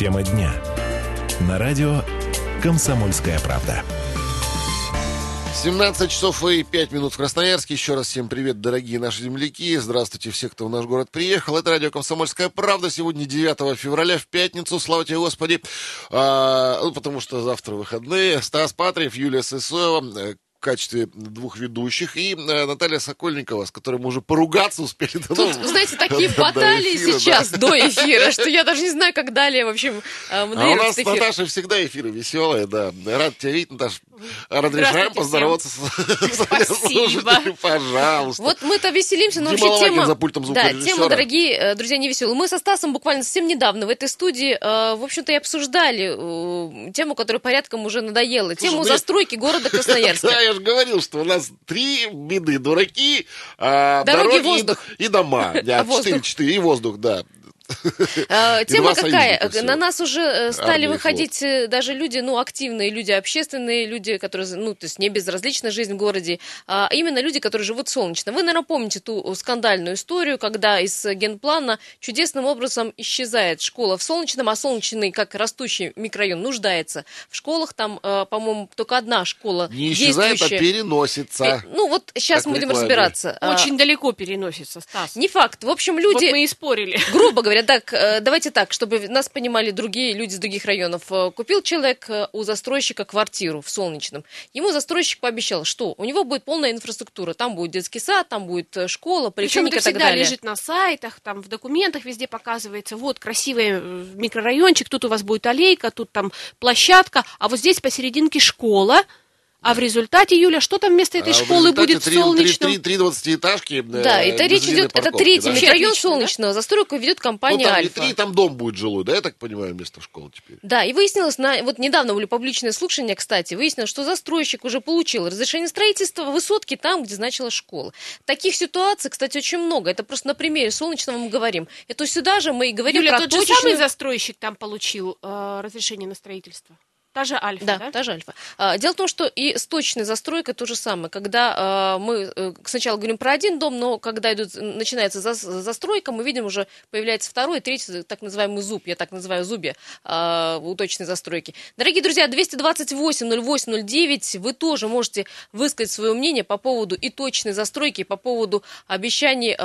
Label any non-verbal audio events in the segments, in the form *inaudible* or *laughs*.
Тема дня. На радио «Комсомольская правда». 17 часов и 5 минут в Красноярске. Еще раз всем привет, дорогие наши земляки. Здравствуйте все, кто в наш город приехал. Это радио «Комсомольская правда». Сегодня 9 февраля, в пятницу. Слава тебе, Господи. А, ну, потому что завтра выходные. Стас Патриев, Юлия Сысоева, э, в качестве двух ведущих, и э, Наталья Сокольникова, с которой мы уже поругаться успели. Тут, ну, знаете, такие до, баталии эфира, сейчас, да. до эфира, что я даже не знаю, как далее, в общем, э, А у нас эфир. Наташа всегда эфиры веселые, да. Рад тебя видеть, Наташа. Разрешаем поздороваться с, *laughs* Спасибо. Пожалуйста. Вот мы-то веселимся, но вообще тема... за пультом Да, тема, дорогие э, друзья, не веселая. Мы со Стасом буквально совсем недавно в этой студии, в общем-то, и обсуждали тему, которая порядком уже надоела. Тему застройки города *laughs* Красноярска я же говорил, что у нас три беды. Дураки, а, дороги, дороги воздух. И, и дома. *laughs* Четыре, и воздух, да. *laughs* А, тема какая? На нас уже э, стали выходить э, даже люди, ну, активные люди, общественные люди, которые, ну, то есть не безразлична жизнь в городе, а именно люди, которые живут солнечно. Вы, наверное, помните ту скандальную историю, когда из генплана чудесным образом исчезает школа в Солнечном, а Солнечный, как растущий микрорайон, нуждается в школах. Там, э, по-моему, только одна школа Не исчезает, а переносится. Ну, вот сейчас мы будем разбираться. Очень далеко переносится, Стас. Не факт. В общем, люди... Вот мы и спорили. Грубо говоря, так, э, давайте так, чтобы нас понимали другие люди из других районов. Э, купил человек э, у застройщика квартиру в Солнечном. Ему застройщик пообещал, что у него будет полная инфраструктура. Там будет детский сад, там будет школа, поликлиника и так далее. лежит на сайтах, там в документах везде показывается, вот красивый микрорайончик, тут у вас будет аллейка, тут там площадка, а вот здесь посерединке школа – а в результате, Юля, что там вместо этой а школы будет 3, солнечным? Три, три, три двадцатиэтажки. Да, это речь идет, это третий да? район солнечного, да? застройку ведет компания ну, там Альфа. И три, там дом будет жилой, да, я так понимаю, вместо школы теперь. Да, и выяснилось, на, вот недавно были публичные слушания, кстати, выяснилось, что застройщик уже получил разрешение строительства высотки там, где значила школа. Таких ситуаций, кстати, очень много. Это просто на примере солнечного мы говорим. Это сюда же мы и говорим Юля, про тот точечную... же самый застройщик там получил э, разрешение на строительство? Та же альфа, да? Да, та же альфа. А, дело в том, что и с точной застройкой то же самое. Когда а, мы э, сначала говорим про один дом, но когда идут, начинается застройка, мы видим уже появляется второй, третий, так называемый зуб, я так называю зубе а, у точной застройки. Дорогие друзья, 228-08-09, вы тоже можете высказать свое мнение по поводу и точной застройки, и по поводу обещаний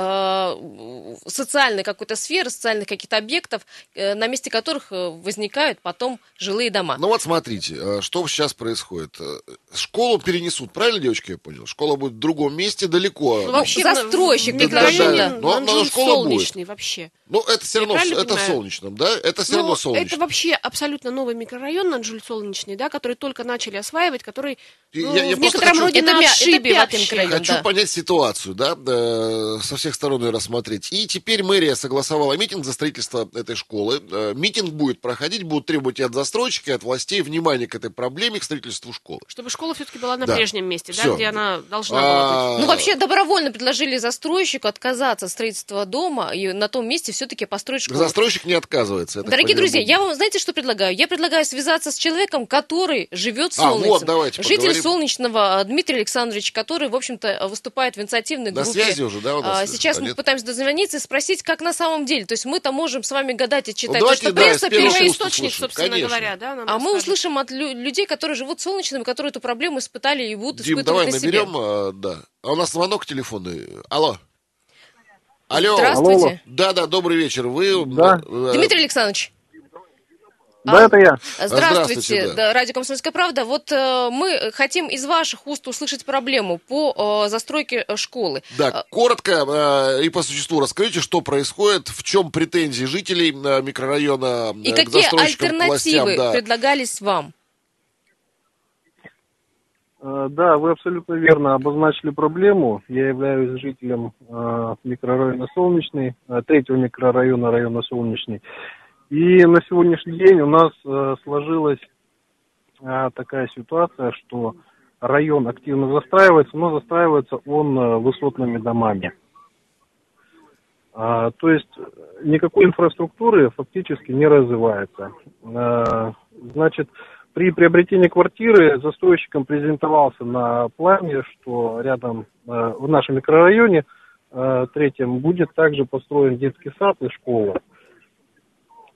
социальной какой-то сферы, социальных каких-то объектов, э, на месте которых э, возникают потом жилые дома. Ну вот смотри, смотрите, э, что сейчас происходит. Э, школу перенесут, правильно, девочки, я понял? Школа будет в другом месте, далеко. Ну, вообще, застройщик микрорайон, да, да, но, но школа солнечный будет. вообще. Ну, это все равно, это понимаю? солнечном, да? Это все ну, равно солнечный. Это вообще абсолютно новый микрорайон, Наджуль солнечный, да, который только начали осваивать, который ну, я, я в некотором хочу, роде это, на отшибе это вообще. Хочу да. понять ситуацию, да, э, со всех сторон ее рассмотреть. И теперь мэрия согласовала митинг за строительство этой школы. Митинг будет проходить, будут требовать и от застройщика, и от властей внимания к этой проблеме, к строительству школы. Чтобы школа все-таки была на да. прежнем месте, Все. да, где она должна а... была быть. Ну, вообще добровольно предложили застройщику отказаться от строительства дома и на том месте все-таки построить школу. Застройщик не отказывается. Дорогие друзья, я вам, знаете, что предлагаю? Я предлагаю связаться с человеком, который живет в Солнечном. А, вот, давайте Житель поговорим. Солнечного Дмитрий Александрович, который, в общем-то, выступает в инициативной на группе. связи уже, да, у нас? А, сейчас мы пытаемся дозвониться и спросить, как на самом деле. То есть мы-то можем с вами гадать и читать ну, то, что да, пресса пишет. источник, собственно Конечно. говоря, да, нам А мы услышим от лю- людей, которые живут в Солнечном, которые эту проблему испытали и будут Дим, испытывать давай на наберем, себе. а, да. А у нас звонок телефонный. Алло. Алло. Здравствуйте. Да, да, добрый вечер. Вы... Да. э, Дмитрий Александрович. Да, это я. Здравствуйте, Здравствуйте, да. радио «Комсомольская правда». Вот э, мы хотим из ваших уст услышать проблему по э, застройке э, школы. Да, коротко э, и по существу расскажите, что происходит, в чем претензии жителей микрорайона И к какие альтернативы властям, да. предлагались вам? Да, вы абсолютно верно обозначили проблему. Я являюсь жителем микрорайона Солнечный, третьего микрорайона района Солнечный. И на сегодняшний день у нас э, сложилась э, такая ситуация, что район активно застраивается, но застраивается он э, высотными домами. А, то есть никакой инфраструктуры фактически не развивается. Значит, при приобретении квартиры застройщиком презентовался на плане, что рядом в нашем микрорайоне третьем будет также построен детский сад и школа.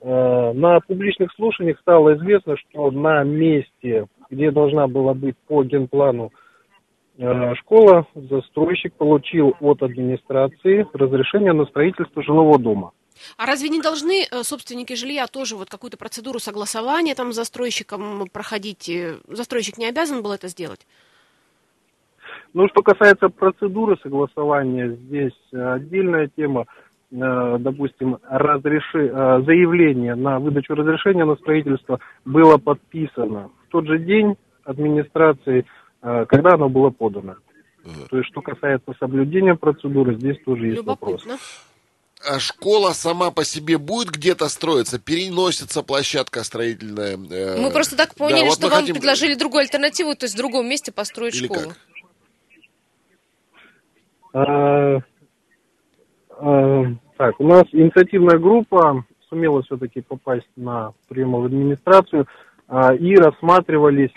Э, на публичных слушаниях стало известно, что на месте, где должна была быть по генплану э, школа, застройщик получил от администрации разрешение на строительство жилого дома. А разве не должны э, собственники жилья тоже вот какую-то процедуру согласования там с застройщиком проходить? Застройщик не обязан был это сделать? Ну, что касается процедуры согласования, здесь отдельная тема. Э, допустим, разреши, э, заявление на выдачу разрешения на строительство было подписано в тот же день администрации, э, когда оно было подано. То есть, что касается соблюдения процедуры, здесь тоже есть вопрос. А школа сама по себе будет где-то строиться, переносится площадка строительная. Мы просто так поняли, да, вот что вам хотим... предложили другую альтернативу, то есть в другом месте построить Или школу. Как? А, Э, так, у нас инициативная группа сумела все-таки попасть на прием в администрацию а, и рассматривались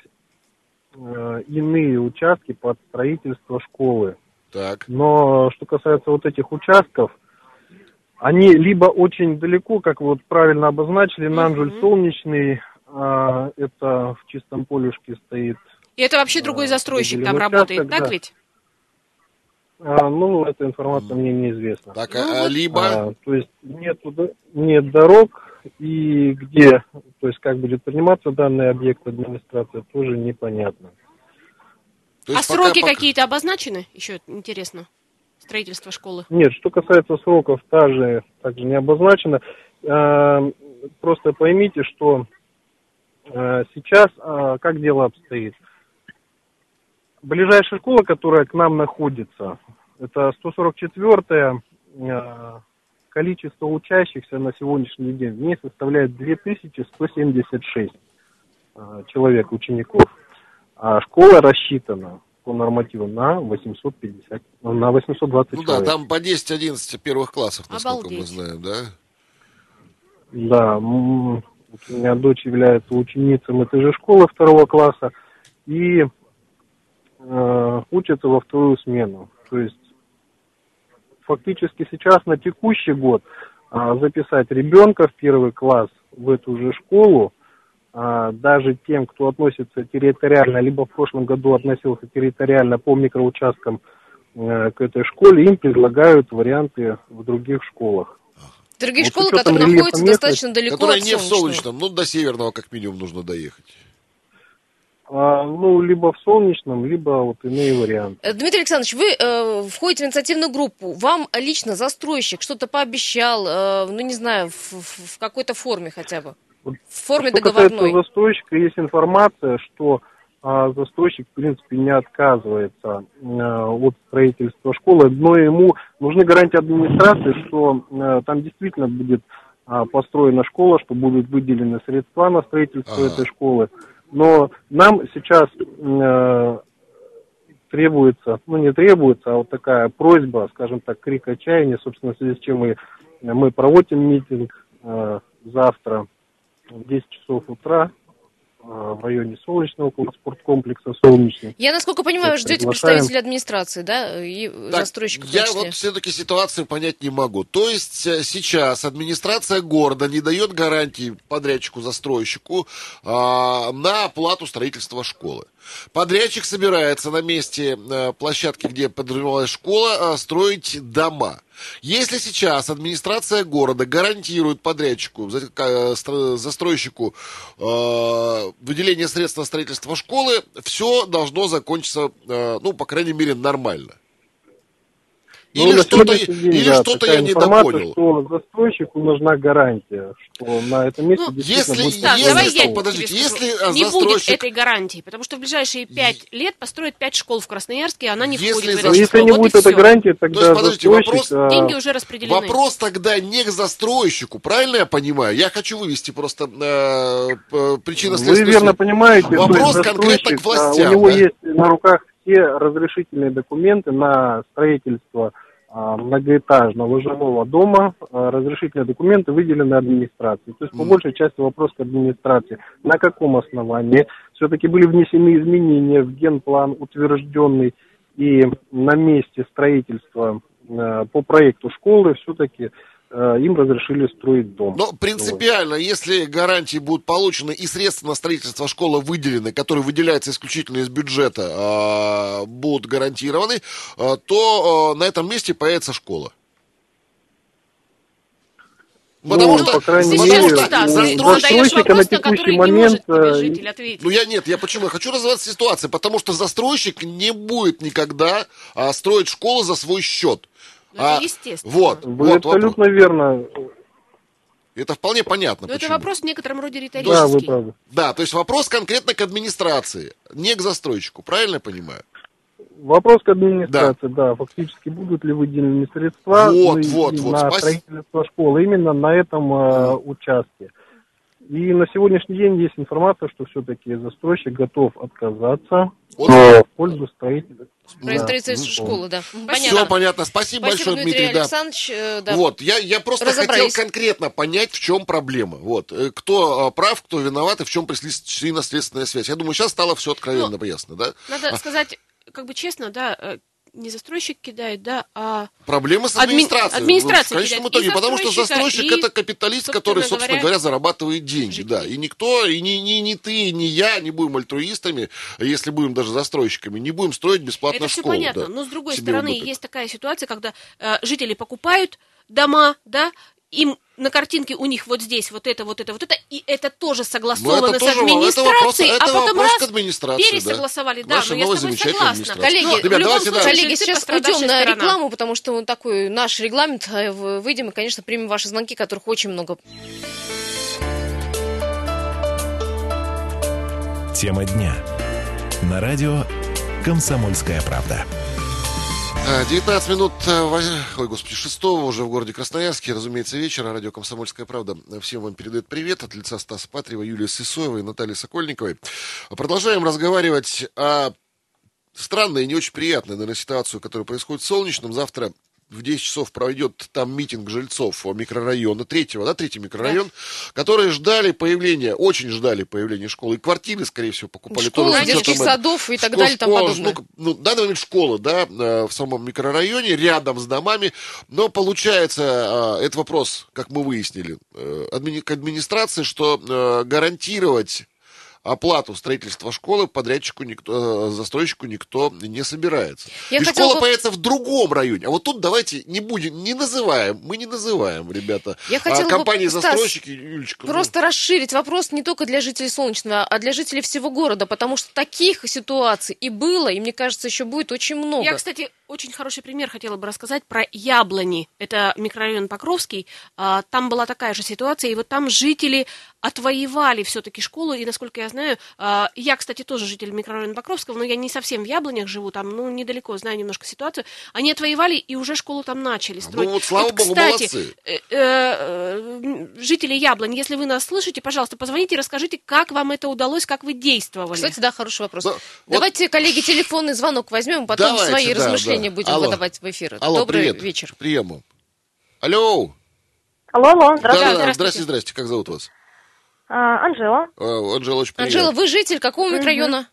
э, иные участки под строительство школы. Так. Но что касается вот этих участков, они либо очень далеко, как вот правильно обозначили, Нанжуль Солнечный, а, это в чистом полюшке стоит. И это вообще другой застройщик там участок, работает, так да. ведь? А, ну, эта информация мне неизвестна. Так, а, а либо... А, то есть нет, нет дорог, и где, то есть как будет приниматься данный объект администрации, тоже непонятно. а пока, сроки пока... какие-то обозначены? Еще интересно. Строительство школы. Нет, что касается сроков, также, также не обозначено. А, просто поймите, что а, сейчас а, как дело обстоит. Ближайшая школа, которая к нам находится, это 144-я. Э, количество учащихся на сегодняшний день в ней составляет 2176 э, человек, учеников. А школа рассчитана по нормативу на 850, на 820 ну, человек. да, там по 10-11 первых классов, насколько Обалдеть. мы знаем, да? Да, у меня дочь является ученицей этой же школы второго класса и э, учится во вторую смену. То есть фактически сейчас на текущий год а, записать ребенка в первый класс в эту же школу, а, даже тем, кто относится территориально, либо в прошлом году относился территориально по микроучасткам а, к этой школе, им предлагают варианты в других школах. Другие вот школы, которые находятся достаточно далеко которые от не в Солнечном, ну, до Северного как минимум нужно доехать. А, ну, либо в солнечном, либо вот иные варианты. Э, Дмитрий Александрович, вы э, входите в инициативную группу. Вам лично застройщик что-то пообещал, э, ну, не знаю, в, в какой-то форме хотя бы? В форме что договорной? Что застройщика, есть информация, что а, застройщик, в принципе, не отказывается а, от строительства школы, но ему нужны гарантии администрации, что а, там действительно будет а, построена школа, что будут выделены средства на строительство ага. этой школы. Но нам сейчас э, требуется, ну не требуется, а вот такая просьба, скажем так, крик отчаяния, собственно, в связи с чем мы, мы проводим митинг э, завтра в 10 часов утра в районе Солнечного, около спорткомплекса Солнечный. Я, насколько понимаю, ждете представителей администрации, да, и так, застройщиков Я вот все-таки ситуацию понять не могу. То есть э, сейчас администрация города не дает гарантии подрядчику-застройщику а, на оплату строительства школы. Подрядчик собирается на месте э, площадки, где подразумевалась школа, э, строить дома. Если сейчас администрация города гарантирует подрядчику, э, застройщику выделение средств на строительство школы, все должно закончиться, ну, по крайней мере, нормально. Ну, или что-то, или да, что-то я недопонял. что застройщику нужна гарантия, что на этом месте ну, если, будет... Так, если, давай я подождите, если не застройщик... будет этой гарантии, потому что в ближайшие пять лет построят пять школ в Красноярске, и она не если входит в это Если не вот будет этой гарантии, тогда То есть, подождите, вопрос... А... Деньги уже распределены. Вопрос тогда не к застройщику, правильно я понимаю? Я хочу вывести просто э, причинно Вы верно понимаете. Вопрос конкретно к властям. А, у него да? есть на руках все разрешительные документы на строительство а, многоэтажного жилого дома а, разрешительные документы выделены администрацией. То есть, по большей части вопрос к администрации. На каком основании все-таки были внесены изменения в генплан, утвержденный, и на месте строительства по проекту школы все-таки им разрешили строить дом. Но принципиально, если гарантии будут получены и средства на строительство школы выделены, которые выделяются исключительно из бюджета, будут гарантированы, то на этом месте появится школа. Потому ну, что, по крайней мере, да, застройщика на текущий момент... Не ну, я нет, я почему? Я хочу развиваться ситуацию, потому что застройщик не будет никогда а, строить школу за свой счет. Ну, а, это естественно. Вот, Вы вот абсолютно вопрос. верно. Это вполне понятно. Но это вопрос в некотором роде риторический. Да, вы правы. Да, то есть вопрос конкретно к администрации, не к застройщику, правильно я понимаю? Вопрос к администрации, да. да. Фактически будут ли выделены средства вот, на, вот, вот. на строительство школы именно на этом э, участке. И на сегодняшний день есть информация, что все-таки застройщик готов отказаться вот. в пользу строительства. Про строительство школы, да. Понятно. Все понятно. Спасибо, Спасибо большое, Дмитрий. Дмитрий Александрович, да. да. Вот, я, я просто хотел конкретно понять, в чем проблема. Вот, э, кто э, прав, кто виноват и в чем причинно-следственная связь. Я думаю, сейчас стало все откровенно ну, ясно, да? Надо а. сказать как бы честно, да, э, не застройщик кидает, да, а... Проблемы с администрацией. Адми... Администрация В конечном итоге, потому что застройщик и, это капиталист, который, собственно говоря, говоря зарабатывает деньги, жители. да. И никто, и ни, ни, ни ты, ни я не будем альтруистами, если будем даже застройщиками, не будем строить бесплатно это школу. Это все понятно, да, но с другой стороны, удобно. есть такая ситуация, когда э, жители покупают дома, да, им на картинке у них вот здесь вот это, вот это, вот это, и это тоже согласовано это с тоже, администрацией, это вопрос, а потом раз пересогласовали. Да, да но я с тобой согласна. Коллеги, ну, ребят, давайте, случае, да. коллеги, сейчас уйдем на рекламу, потому что он такой наш регламент, э, выйдем и, конечно, примем ваши звонки, которых очень много. Тема дня. На радио «Комсомольская правда». 19 минут, э, ой, господи, 6 уже в городе Красноярске, разумеется, вечера. Радио «Комсомольская правда» всем вам передает привет от лица Стаса Патрева, Юлии Сысоевой Натальи Сокольниковой. Продолжаем разговаривать о странной и не очень приятной, наверное, ситуацию, которая происходит в Солнечном. Завтра в 10 часов пройдет там митинг жильцов микрорайона, третьего, да, третий микрорайон, да. которые ждали появления, очень ждали появления школы. И квартиры, скорее всего, покупали. Школы, тоже детских садов и так школ, далее, школа, подобное. Ну, ну, данный момент школа, да, э, в самом микрорайоне, рядом с домами. Но получается, э, это вопрос, как мы выяснили, э, к администрации, что гарантировать оплату строительства школы подрядчику никто, э, застройщику никто не собирается. Я и школа бы... появится в другом районе. А вот тут давайте не будем, не называем, мы не называем, ребята, Я хотела а компании бы, Юлечка. Ну. Просто ну... расширить вопрос не только для жителей Солнечного, а для жителей всего города, потому что таких ситуаций и было, и мне кажется, еще будет очень много. Я, кстати, очень хороший пример хотела бы рассказать про Яблони. Это микрорайон Покровский. А, там была такая же ситуация, и вот там жители отвоевали все-таки школу, и, насколько я знаю, а, я, кстати, тоже житель микрорайона Покровского, но я не совсем в Яблонях живу, там, ну, недалеко, знаю немножко ситуацию. Они отвоевали, и уже школу там начали строить. Ну, вот, слава вот, богу, кстати, молодцы. Э, э, э, жители Яблонь, если вы нас слышите, пожалуйста, позвоните, расскажите, как вам это удалось, как вы действовали. Кстати, да, хороший вопрос. Да, Давайте, вот... коллеги, телефонный звонок возьмем, потом Давайте, свои да, размышления да. Будем Алло. выдавать в эфир. Алло, Добрый привет. вечер. Приему. Алло. Алло, алло, здравствуйте. Да, да, здрасте, здрасте. Как зовут вас? А, Анжела. А, Анжела, очень приятно. Анжела, вы житель какого угу. микрорайона?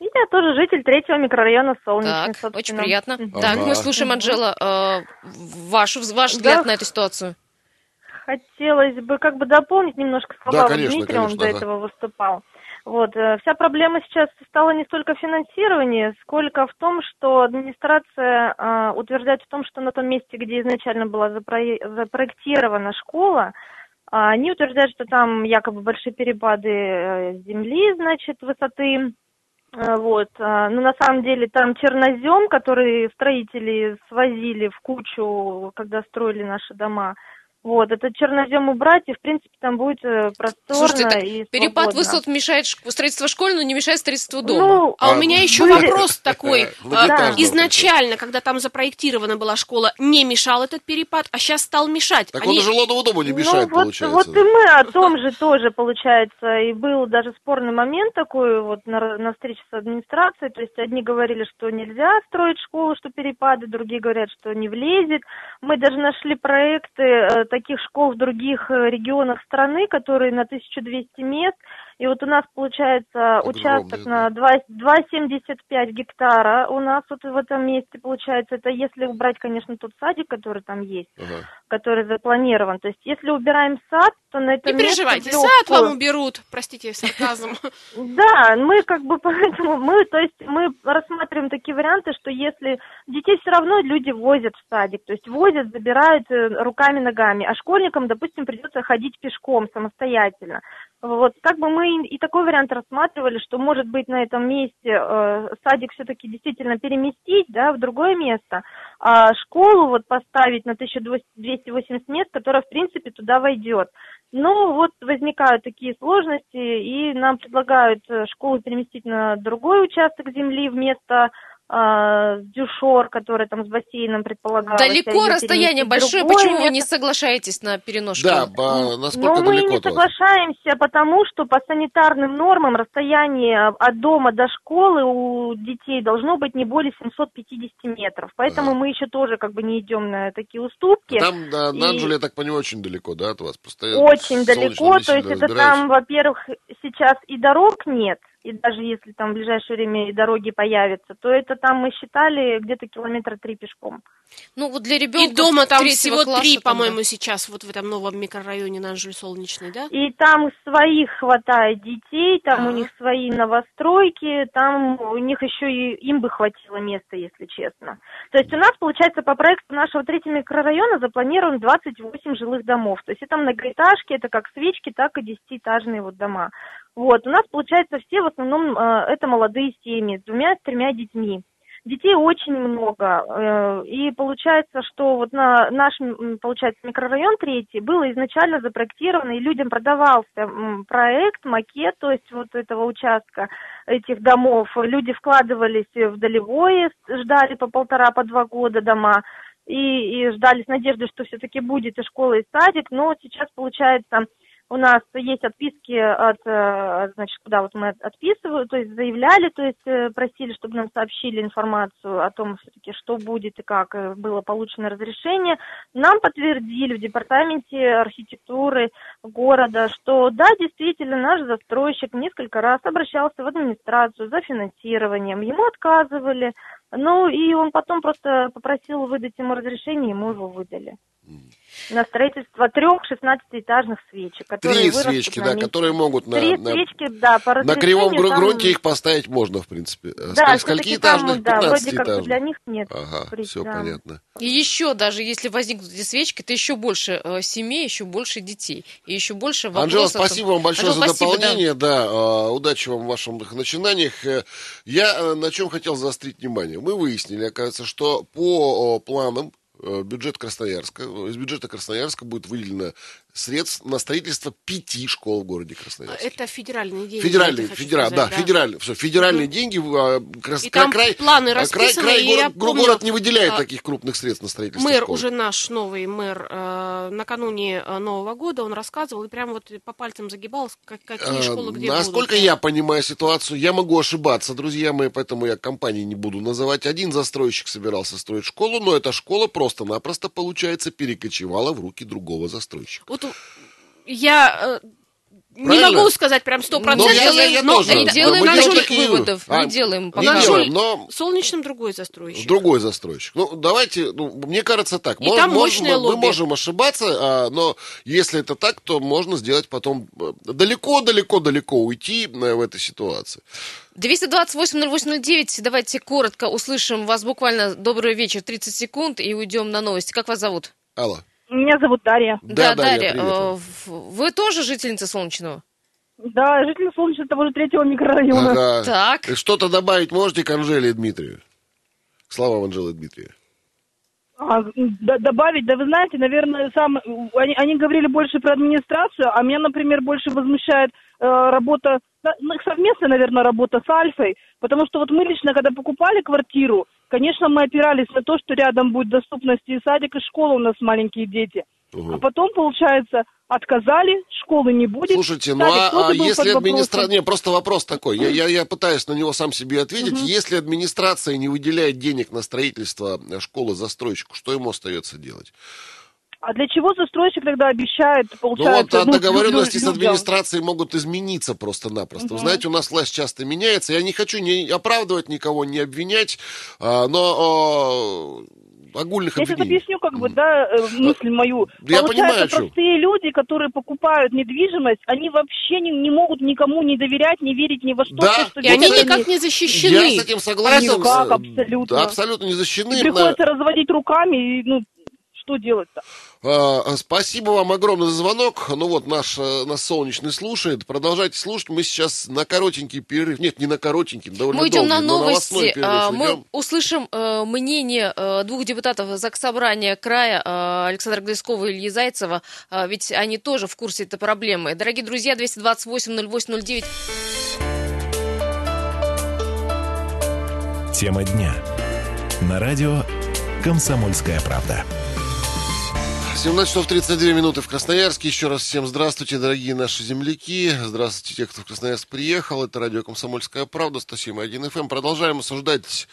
Я тоже житель третьего микрорайона Солнечный, Так, очень приятно. Ага. Так, мы слушаем, Анжела, э, ваш, ваш взгляд да. на эту ситуацию. Хотелось бы как бы дополнить немножко слова да, конечно, Дмитрия, конечно, он до ага. этого выступал. Вот. Э, вся проблема сейчас стала не столько в финансировании, сколько в том, что администрация э, утверждает в том, что на том месте, где изначально была запро... запроектирована школа, а, они утверждают, что там якобы большие перепады э, земли, значит, высоты. Э, вот. А, но на самом деле там чернозем, который строители свозили в кучу, когда строили наши дома. Вот, этот чернозем убрать, и, в принципе, там будет э, просторно Слушайте, и перепад высот мешает строительство школы, но не мешает строительству дома. Ну, а, а у меня еще были... вопрос такой. Да. Изначально, когда там запроектирована была школа, не мешал этот перепад, а сейчас стал мешать. Так Они... он жилому дому не мешает, ну, вот, получается. Вот и мы о том же тоже, получается, и был даже спорный момент такой вот на, на встрече с администрацией, то есть одни говорили, что нельзя строить школу, что перепады, другие говорят, что не влезет. Мы даже нашли проекты э, таких школ в других э, регионах страны, которые на 1200 мест, И вот у нас получается Огромный, участок да. на 2,75 гектара. У нас вот в этом месте получается, это если убрать, конечно, тот садик, который там есть, ага. который запланирован. То есть если убираем сад, то на этом Не переживайте, сад вам уберут, простите, сарказм. *laughs* Да, мы как бы *laughs* поэтому, мы, то есть мы рассматриваем такие варианты, что если детей все равно люди возят в садик, то есть возят, забирают э, руками, ногами, а школьникам, допустим, придется ходить пешком самостоятельно. Вот, как бы мы и такой вариант рассматривали, что, может быть, на этом месте э, садик все-таки действительно переместить, да, в другое место, а школу вот поставить на 1280 мест, которая, в принципе, туда войдет. Ну, вот возникают такие сложности, и нам предлагают э, школу переместить на другой участок земли вместо а, дюшор, который там с бассейном предполагалось. Далеко расстояние большое, почему место. вы не соглашаетесь на перенос Да, по, насколько Но мы не соглашаемся, потому что по санитарным нормам расстояние от дома до школы у детей должно быть не более 750 метров. Поэтому ага. мы еще тоже как бы не идем на такие уступки. Там да, на Анжеле, я так понимаю, очень далеко, да, от вас? Просто очень далеко, то есть это там, во-первых, сейчас и дорог нет, и даже если там в ближайшее время и дороги появятся, то это там мы считали где-то километра три пешком. Ну вот для ребенка И дома там всего три, по-моему, да. сейчас вот в этом новом микрорайоне на Анжель Солнечный, да? И там своих хватает детей, там А-а-а. у них свои новостройки, там у них еще и им бы хватило места, если честно. То есть у нас, получается, по проекту нашего третьего микрорайона запланирован 28 жилых домов. То есть это многоэтажки, это как свечки, так и десятиэтажные вот дома. Вот, у нас, получается, все в основном э, это молодые семьи с двумя-тремя детьми. Детей очень много, э, и получается, что вот на наш, получается, микрорайон третий был изначально запроектирован, и людям продавался проект, макет, то есть вот этого участка, этих домов. Люди вкладывались в долевое, ждали по полтора, по два года дома, и, и ждали с надеждой, что все-таки будет и школа, и садик, но сейчас, получается, у нас есть отписки от, э, значит, куда вот мы отписывали, то есть заявляли, то есть э, просили, чтобы нам сообщили информацию о том, все-таки, что будет и как э, было получено разрешение. Нам подтвердили в департаменте архитектуры города, что да, действительно, наш застройщик несколько раз обращался в администрацию за финансированием, ему отказывали, ну и он потом просто попросил выдать ему разрешение, ему его выдали на строительство трех 16-этажных свечек. Три свечки, да, которые могут на, Три на, свечки, да, по на кривом там... грунте их поставить можно, в принципе. Да, Скольки этажных? Да, вроде как для них нет. Ага, При, все да. понятно. И еще даже, если возникнут эти свечки, то еще больше э, семей, еще больше детей. И еще больше вопросов. Анжела, спасибо вам большое Анжела, за спасибо, дополнение. Да, да э, удачи вам в ваших начинаниях. Э, я э, на чем хотел заострить внимание. Мы выяснили, оказывается, что по планам Э, бюджет Красноярска, из бюджета Красноярска будет выделено средств на строительство пяти школ в городе Красноярске. Это федеральные деньги. Федеральные, федераль, сказать, да, да, федеральные, все, федеральные mm деньги. А, крас, и там край, планы расписаны. Край, край город, помню, город не выделяет а, таких крупных средств на строительство Мэр школ. уже наш новый мэр э, накануне э, Нового года он рассказывал и прямо вот по пальцам загибал, как, какие а, школы где Насколько будут. я понимаю ситуацию, я могу ошибаться, друзья мои, поэтому я компании не буду называть. Один застройщик собирался строить школу, но эта школа просто-напросто, получается, перекочевала в руки другого застройщика. Вот я э, Правильно? Не могу сказать прям сто процентов, но, не делаем наших выводов, а, не делаем. Не делаем, но... Солнечным другой застройщик. Другой застройщик. Ну, давайте, ну, мне кажется так. И Мож, там мощное мы, мы можем ошибаться, а, но если это так, то можно сделать потом далеко-далеко-далеко э, уйти э, в этой ситуации. 228-08-09, давайте коротко услышим вас буквально добрый вечер, 30 секунд и уйдем на новости. Как вас зовут? Алло. Меня зовут Дарья. Да, да Дарья. Э, вы тоже жительница Солнечного? Да, жительница Солнечного того же третьего микрорайона. Ага. Так. Что-то добавить можете к Анжеле и Дмитрию? Слава Анжелы и Дмитрию. А, да, добавить, да вы знаете, наверное, сам, они, они говорили больше про администрацию, а меня, например, больше возмущает э, работа, ну, совместная, наверное, работа с Альфой, потому что вот мы лично, когда покупали квартиру, Конечно, мы опирались на то, что рядом будет доступность и садик, и школа у нас маленькие дети. Угу. А потом, получается, отказали, школы не будет. Слушайте, ну а, а если администрация... Не, просто вопрос такой. Я, я, я пытаюсь на него сам себе ответить. Угу. Если администрация не выделяет денег на строительство школы застройщику, что ему остается делать? А для чего застройщик тогда обещает, получается... Ну вот ну, договоренности с администрацией могут измениться просто-напросто. Угу. Вы знаете, у нас власть часто меняется. Я не хочу не оправдывать никого, не обвинять, а, но огульных Я сейчас объясню, как бы, да, э, мысль мою. Я Получается, понимаю, простые что... люди, которые покупают недвижимость, они вообще не, не могут никому не доверять, не верить ни во что. Да, что и они никак не защищены. Я с этим согласен. Никак, абсолютно. Да, абсолютно не защищены. И приходится разводить руками, и, ну, что делать-то? А, спасибо вам огромное за звонок. Ну вот, наш, э, нас солнечный слушает. Продолжайте слушать. Мы сейчас на коротенький перерыв. Нет, не на коротенький, довольно Мы идем долгий, на новости. А, мы идем. услышим э, мнение э, двух депутатов Заксобрания края, Александра Глескова и Ильи Зайцева. Ведь они тоже в курсе этой проблемы. Дорогие друзья, 228-08-09. Тема дня. На радио «Комсомольская правда». 17 часов 32 минуты в Красноярске. Еще раз всем здравствуйте, дорогие наши земляки. Здравствуйте, те, кто в Красноярск приехал. Это радио «Комсомольская правда», 107.1 FM. Продолжаем осуждать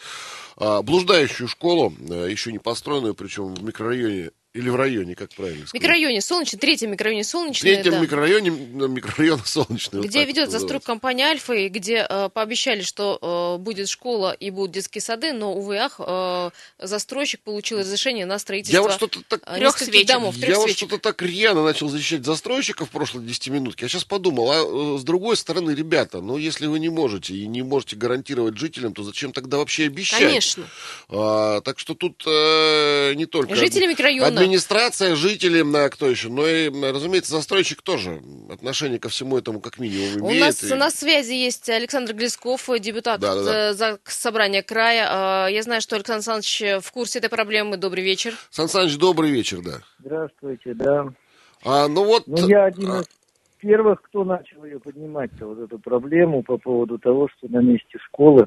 а, блуждающую школу, а, еще не построенную, причем в микрорайоне или в районе, как правильно сказать? В микрорайоне Солнечный, третьем микрорайоне Солнечный. В третьем да. микрорайоне, микрорайон Солнечный. Где вот ведет застройка компания Альфа, и где э, пообещали, что э, будет школа и будут детские сады, но, увы, ах, э, застройщик получил разрешение на строительство я вот что-то так, трех свечек. домов. Трех я свечек. вот что-то так рьяно начал защищать застройщиков в прошлой 10 минутке. Я сейчас подумал, а э, с другой стороны, ребята, ну если вы не можете и не можете гарантировать жителям, то зачем тогда вообще обещать? Конечно. А, так что тут э, не только... Жители микрорайона. Администрация, жители, а, кто еще, но и, разумеется, застройщик тоже отношение ко всему этому как минимум имеет. У нас и... на связи есть Александр Глесков, депутат да, да, да. собрания края. А, я знаю, что Александр Александрович в курсе этой проблемы. Добрый вечер. Сан Саныч, добрый вечер, да. Здравствуйте, да. А, ну вот... Ну, я один а... из первых, кто начал ее поднимать-то, вот эту проблему по поводу того, что на месте школы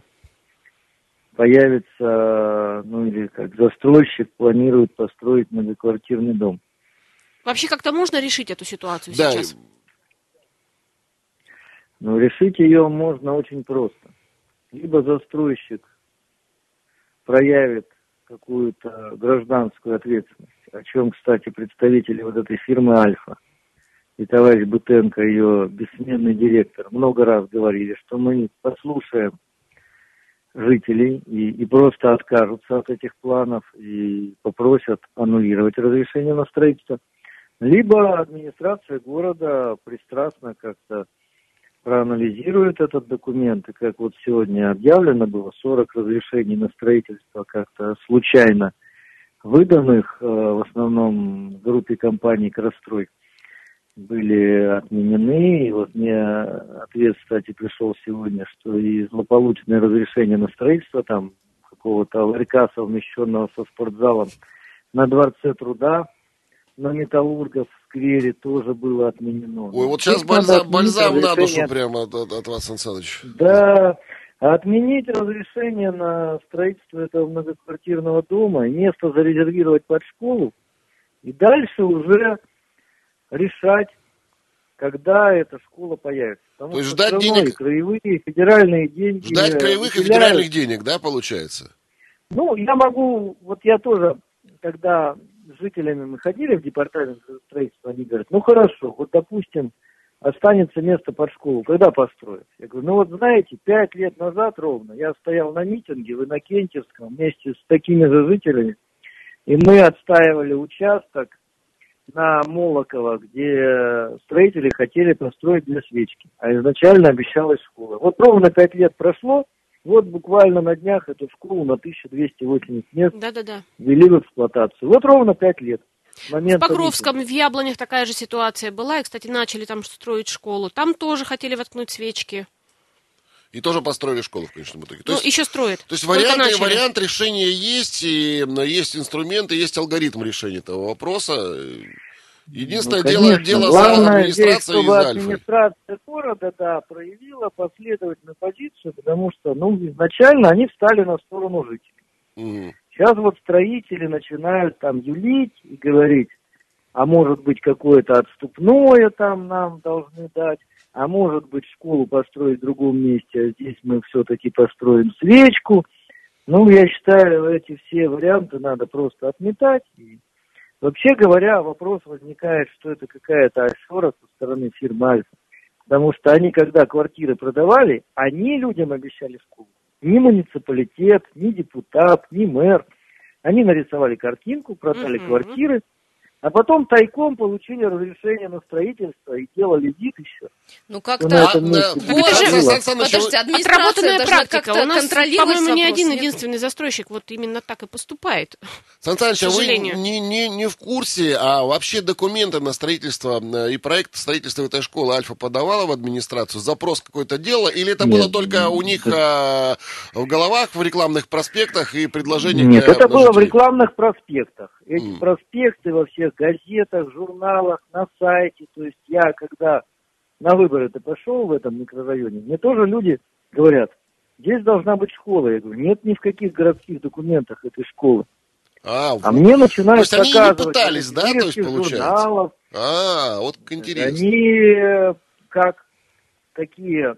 появится, ну или как застройщик планирует построить многоквартирный дом. Вообще как-то можно решить эту ситуацию да. сейчас? Ну, решить ее можно очень просто. Либо застройщик проявит какую-то гражданскую ответственность, о чем, кстати, представители вот этой фирмы «Альфа» и товарищ Бутенко, ее бессменный директор, много раз говорили, что мы послушаем жителей и, и просто откажутся от этих планов и попросят аннулировать разрешение на строительство. Либо администрация города пристрастно как-то проанализирует этот документ, и как вот сегодня объявлено было, 40 разрешений на строительство как-то случайно выданных, э, в основном группе компаний «Крострой», были отменены. И вот мне ответ, кстати, пришел сегодня, что и злополучное разрешение на строительство там какого-то ларька, совмещенного со спортзалом на Дворце труда, на Металлургов в сквере тоже было отменено. Ой, вот сейчас бальзам, бальзам на душу прямо от, от, от вас, Сан Саныч. Да, отменить разрешение на строительство этого многоквартирного дома, место зарезервировать под школу, и дальше уже решать, когда эта школа появится. Потому То есть ждать денег... краевые, федеральные деньги... Ждать краевых и федеральных денег, да, получается? Ну, я могу, вот я тоже, когда с жителями мы ходили в департамент строительства, они говорят, ну хорошо, вот допустим, останется место под школу, когда построят? Я говорю, ну вот знаете, пять лет назад ровно я стоял на митинге в Иннокентьевском вместе с такими же жителями, и мы отстаивали участок на Молоково, где строители хотели построить две свечки, а изначально обещалась школа. Вот ровно пять лет прошло, вот буквально на днях эту школу на 1280 мест да -да -да. ввели в эксплуатацию. Вот ровно пять лет. В Покровском, в Яблонях такая же ситуация была. И, кстати, начали там строить школу. Там тоже хотели воткнуть свечки. И тоже построили школу в конечном итоге. То ну, есть, еще строят. То есть вариант, вариант решения есть, и есть инструменты, есть алгоритм решения этого вопроса. Единственное, ну, дело, дело Главное за администрацией здесь, чтобы администрация города, да, проявила последовательную позицию, потому что, ну, изначально они встали на сторону жителей. Угу. Сейчас вот строители начинают там юлить и говорить, а может быть какое-то отступное там нам должны дать, а может быть школу построить в другом месте, а здесь мы все-таки построим свечку. Ну, я считаю, эти все варианты надо просто отметать и Вообще говоря, вопрос возникает, что это какая-то афера со стороны фирмы Альфа. Потому что они, когда квартиры продавали, они людям обещали школу. Ни муниципалитет, ни депутат, ни мэр. Они нарисовали картинку, продали uh-huh. квартиры, а потом тайком получили разрешение на строительство и делали вид еще. Ну как-то... А, да, подождите, администрация как-то У нас, по-моему, не один единственный застройщик вот именно так и поступает. Сан Саныч, а вы не, не, не в курсе, а вообще документы на строительство э, и проект строительства этой школы Альфа подавала в администрацию? Запрос какое-то дело? Или это Нет, было только у них а, в головах, в рекламных проспектах и предложение? Нет, это было в рекламных проспектах. Эти mm. проспекты во всех газетах, журналах, на сайте. То есть я, когда на выборы-то пошел в этом микрорайоне, мне тоже люди говорят, здесь должна быть школа. Я говорю, нет ни в каких городских документах этой школы. А, а мне начинают то есть они не пытались, да, то есть получается? Журналов. А, вот интересно. Они э, как такие,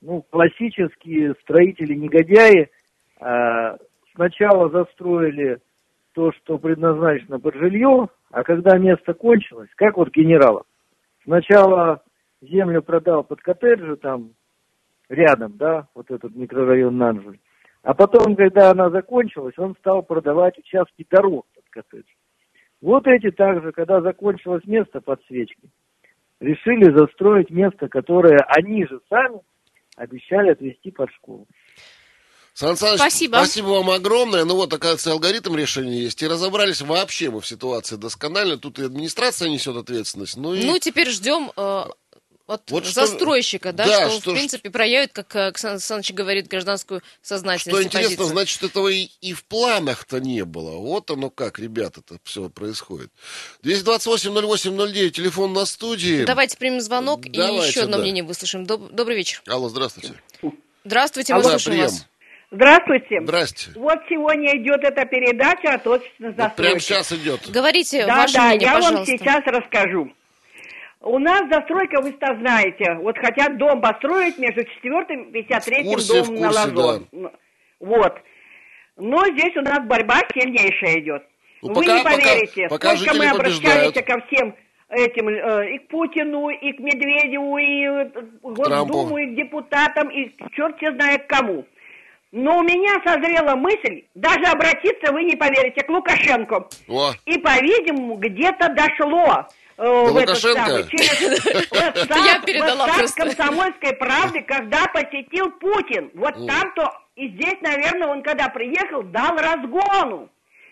ну, классические строители-негодяи, э, сначала застроили то, что предназначено под жилье, а когда место кончилось, как вот генералов, сначала землю продал под коттеджи там рядом, да, вот этот микрорайон Нанжуль, а потом, когда она закончилась, он стал продавать участки дорог под коттедж. Вот эти также, когда закончилось место под свечки, решили застроить место, которое они же сами обещали отвести под школу. Сан Саныч, спасибо. спасибо вам огромное. Ну вот, оказывается, алгоритм решения есть. И разобрались вообще мы в ситуации досконально. Тут и администрация несет ответственность. Ну, и... ну теперь ждем э, от вот застройщика, что, да, да, что, что, в принципе, проявит, как Александр Александрович говорит, гражданскую сознательность. Что интересно, позицию. значит, этого и, и в планах-то не было. Вот оно как, ребята-то, все происходит. 228-08-09, телефон на студии. Давайте примем звонок Давайте, и еще одно да. мнение выслушаем. Доб- добрый вечер. Алло, здравствуйте. Здравствуйте, мы слушаем вас. Здравствуйте. Здравствуйте. Вот сегодня идет эта передача о точно застройке. Вот прямо сейчас идет. Говорите да, ваше да, мнение, я пожалуйста. вам сейчас расскажу. У нас застройка, вы -то знаете, вот хотят дом построить между четвертым и 53 домом на Лазон. Да. Вот. Но здесь у нас борьба сильнейшая идет. Ну, вы пока, не поверите, пока, пока сколько мы обращались ко всем этим, э, и к Путину, и к Медведеву, и э, к Госдуму, и к депутатам, и черт знает к кому. Но у меня созрела мысль даже обратиться, вы не поверите, к Лукашенко. О. И, по-видимому, где-то дошло. Э, в Лукашенко? Самый, через *laughs* WhatsApp, Я передала WhatsApp комсомольской правды, когда посетил Путин. Вот там-то и здесь, наверное, он когда приехал, дал разгону.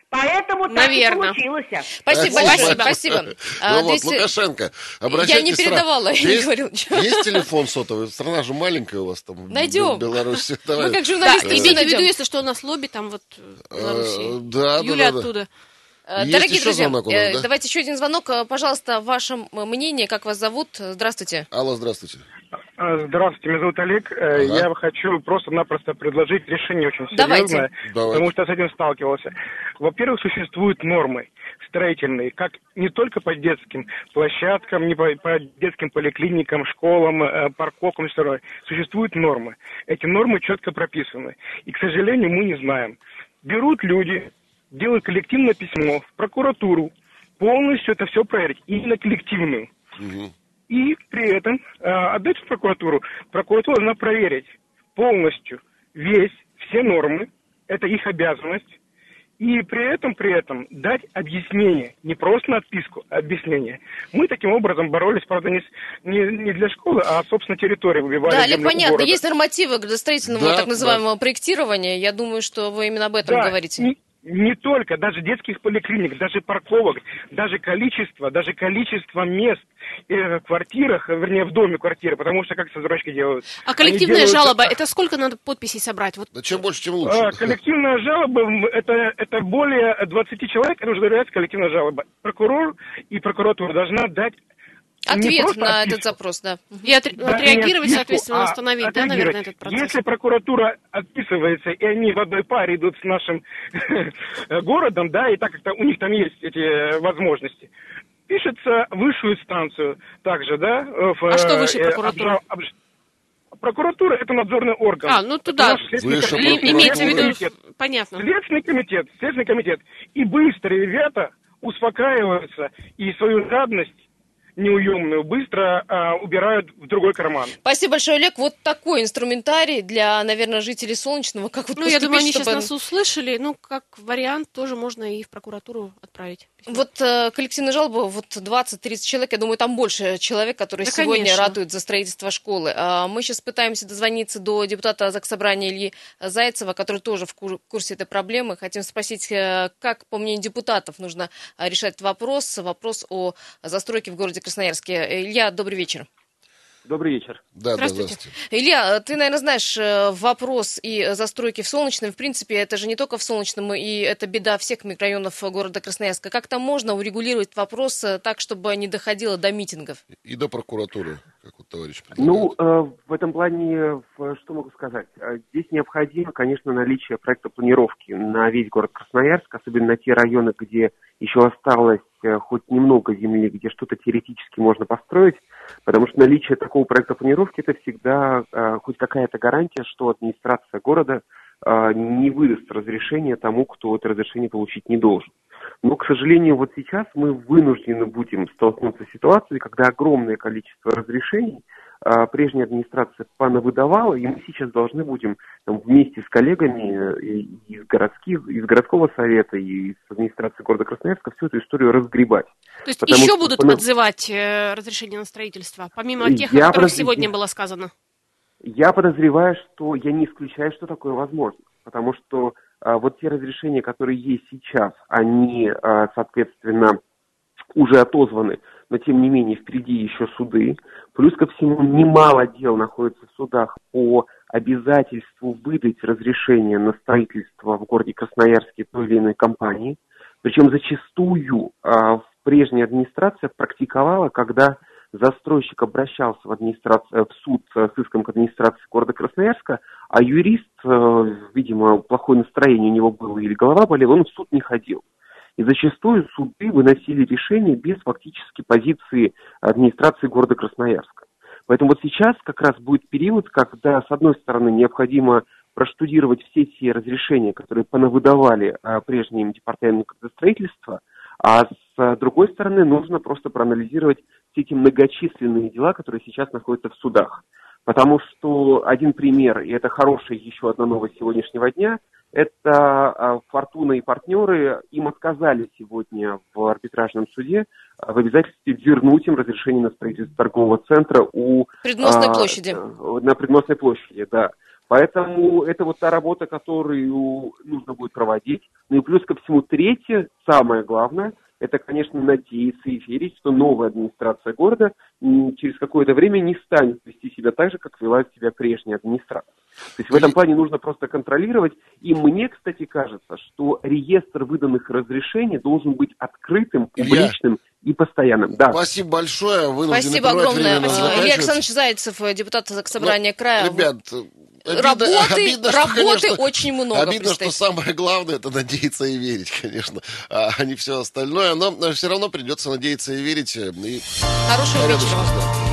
Поэтому Наверное. так и получилось. Спасибо большое, спасибо. Ну вот, Лукашенко, Я не передавала, я не говорила ничего. Есть телефон сотовый? Страна же маленькая у вас там. Найдем. В Беларуси. Мы как журналисты да, имейте в виду, если что, у нас лобби там вот в э, Беларуси. Да, Юля оттуда. Э, Есть Дорогие друзья, нас, э, да? давайте еще один звонок. Пожалуйста, ваше мнение, как вас зовут? Здравствуйте. Алло, здравствуйте. Здравствуйте, меня зовут Олег. Ага. Я хочу просто-напросто предложить решение очень серьезное, Давайте. потому что с этим сталкивался. Во-первых, существуют нормы строительные, как не только по детским площадкам, не по, по детским поликлиникам, школам, э, парковкам, все Существуют нормы. Эти нормы четко прописаны. И, к сожалению, мы не знаем. Берут люди, делают коллективное письмо в прокуратуру, полностью это все проверить, именно коллективную. Угу. И при этом э, отдать в прокуратуру. Прокуратура должна проверить полностью весь, все нормы, это их обязанность, и при этом, при этом дать объяснение, не просто на отписку, а объяснение. Мы таким образом боролись, правда, не, не, не для школы, а, собственно, территории выбивали. Да, Олег, понятно. Города. Есть нормативы для строительного да, так называемого да. проектирования. Я думаю, что вы именно об этом да, говорите. Не, не только, даже детских поликлиник, даже парковок, даже количество, даже количество мест э, в квартирах, вернее, в доме квартиры, потому что как застройщики делают. А коллективная делают... жалоба, это сколько надо подписей собрать? Вот. Да чем больше, тем лучше. А, коллективная жалоба, это, это более 20 человек, это уже является коллективная жалоба. Прокурор и прокуратура должна дать Ответ на этот запрос, да. И от, да, отреагировать, соответственно, а остановить, да, наверное, этот процесс. Если прокуратура отписывается, и они в одной паре идут с нашим городом, да, и так как-то у них там есть эти возможности, пишется высшую инстанцию также, да. В, а что выше э, прокуратура? Прокуратура – это надзорный орган. А, ну туда. Имеется в виду Понятно. Следственный комитет, Следственный комитет. И быстро ребята успокаиваются и свою жадность неуемную быстро а, убирают в другой карман. Спасибо большое, Олег. Вот такой инструментарий для, наверное, жителей Солнечного. Как вот ну, я думаю, они чтобы... сейчас нас услышали. Ну, как вариант, тоже можно и в прокуратуру отправить. Вот э, коллективная жалоба, вот 20-30 человек, я думаю, там больше человек, которые да, сегодня конечно. ратуют за строительство школы. А мы сейчас пытаемся дозвониться до депутата Заксобрания Ильи Зайцева, который тоже в курсе этой проблемы. Хотим спросить, э, как, по мнению депутатов, нужно э, решать вопрос, вопрос о застройке в городе Красноярске. Илья, добрый вечер. Добрый вечер. Да, здравствуйте. Да, здравствуйте. Илья, ты, наверное, знаешь э, вопрос и застройки в Солнечном. В принципе, это же не только в Солнечном, и это беда всех микрорайонов города Красноярска. Как там можно урегулировать вопрос э, так, чтобы не доходило до митингов? И до прокуратуры, как вот товарищ предлагает. Ну, э, в этом плане, что могу сказать? Здесь необходимо, конечно, наличие проекта планировки на весь город Красноярск, особенно на те районы, где еще осталось хоть немного земли, где что-то теоретически можно построить, потому что наличие такого проекта планировки это всегда э, хоть какая-то гарантия, что администрация города э, не выдаст разрешение тому, кто это разрешение получить не должен. Но, к сожалению, вот сейчас мы вынуждены будем столкнуться с ситуацией, когда огромное количество разрешений – прежняя администрация выдавала, и мы сейчас должны будем там, вместе с коллегами э, из городских, из городского совета и из администрации города Красноярска всю эту историю разгребать. То есть Потому еще что, будут понов... отзывать э, разрешение на строительство, помимо тех, я о которых подозр... сегодня было сказано? Я подозреваю, что я не исключаю, что такое возможно. Потому что а, вот те разрешения, которые есть сейчас, они, а, соответственно, уже отозваны но тем не менее впереди еще суды. Плюс ко всему немало дел находится в судах по обязательству выдать разрешение на строительство в городе Красноярске той или иной компании. Причем зачастую а, в прежняя администрация практиковала, когда застройщик обращался в, администрацию, в суд с иском к администрации города Красноярска, а юрист, э, видимо, плохое настроение у него было или голова болела, он в суд не ходил. И зачастую суды выносили решения без фактически позиции администрации города Красноярска. Поэтому вот сейчас как раз будет период, когда, с одной стороны, необходимо проштудировать все те разрешения, которые понавыдавали а, прежним департаментом строительства, а с другой стороны, нужно просто проанализировать все эти многочисленные дела, которые сейчас находятся в судах. Потому что один пример, и это хорошая еще одна новость сегодняшнего дня, это а, Фортуна и партнеры, им отказали сегодня в арбитражном суде а, в обязательстве вернуть им разрешение на строительство торгового центра у... Предмостной а, площади. На Предмостной площади, да. Поэтому это вот та работа, которую нужно будет проводить. Ну и плюс ко всему третье, самое главное – это, конечно, надеяться и верить, что новая администрация города через какое-то время не станет вести себя так же, как вела себя прежняя администрация. То есть в этом плане нужно просто контролировать. И мне, кстати, кажется, что реестр выданных разрешений должен быть открытым, публичным Илья. и постоянным. Да. Спасибо большое. Вынуждены Спасибо огромное. Спасибо. Илья Александрович Зайцев, депутат Собрания Но, края. Ребят, Обидно, работы, *laughs* обидно, что, работы конечно, очень много. Обидно, что самое главное это надеяться и верить, конечно, а не все остальное, но все равно придется надеяться и верить. И... Хорошего вечера. gosta.